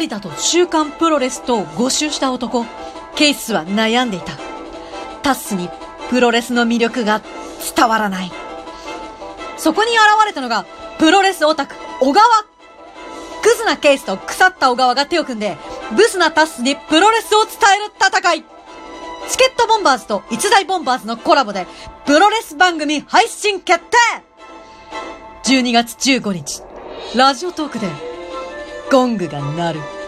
有田と週刊プロレスと募集した男、ケイスは悩んでいた。タッスにプロレスの魅力が伝わらない。そこに現れたのが、プロレスオタク、小川。クズなケースと腐った小川が手を組んで、ブスなタッスにプロレスを伝える戦い。チケットボンバーズと逸材ボンバーズのコラボで、プロレス番組配信決定 !12 月15日、ラジオトークで、ゴングが鳴る。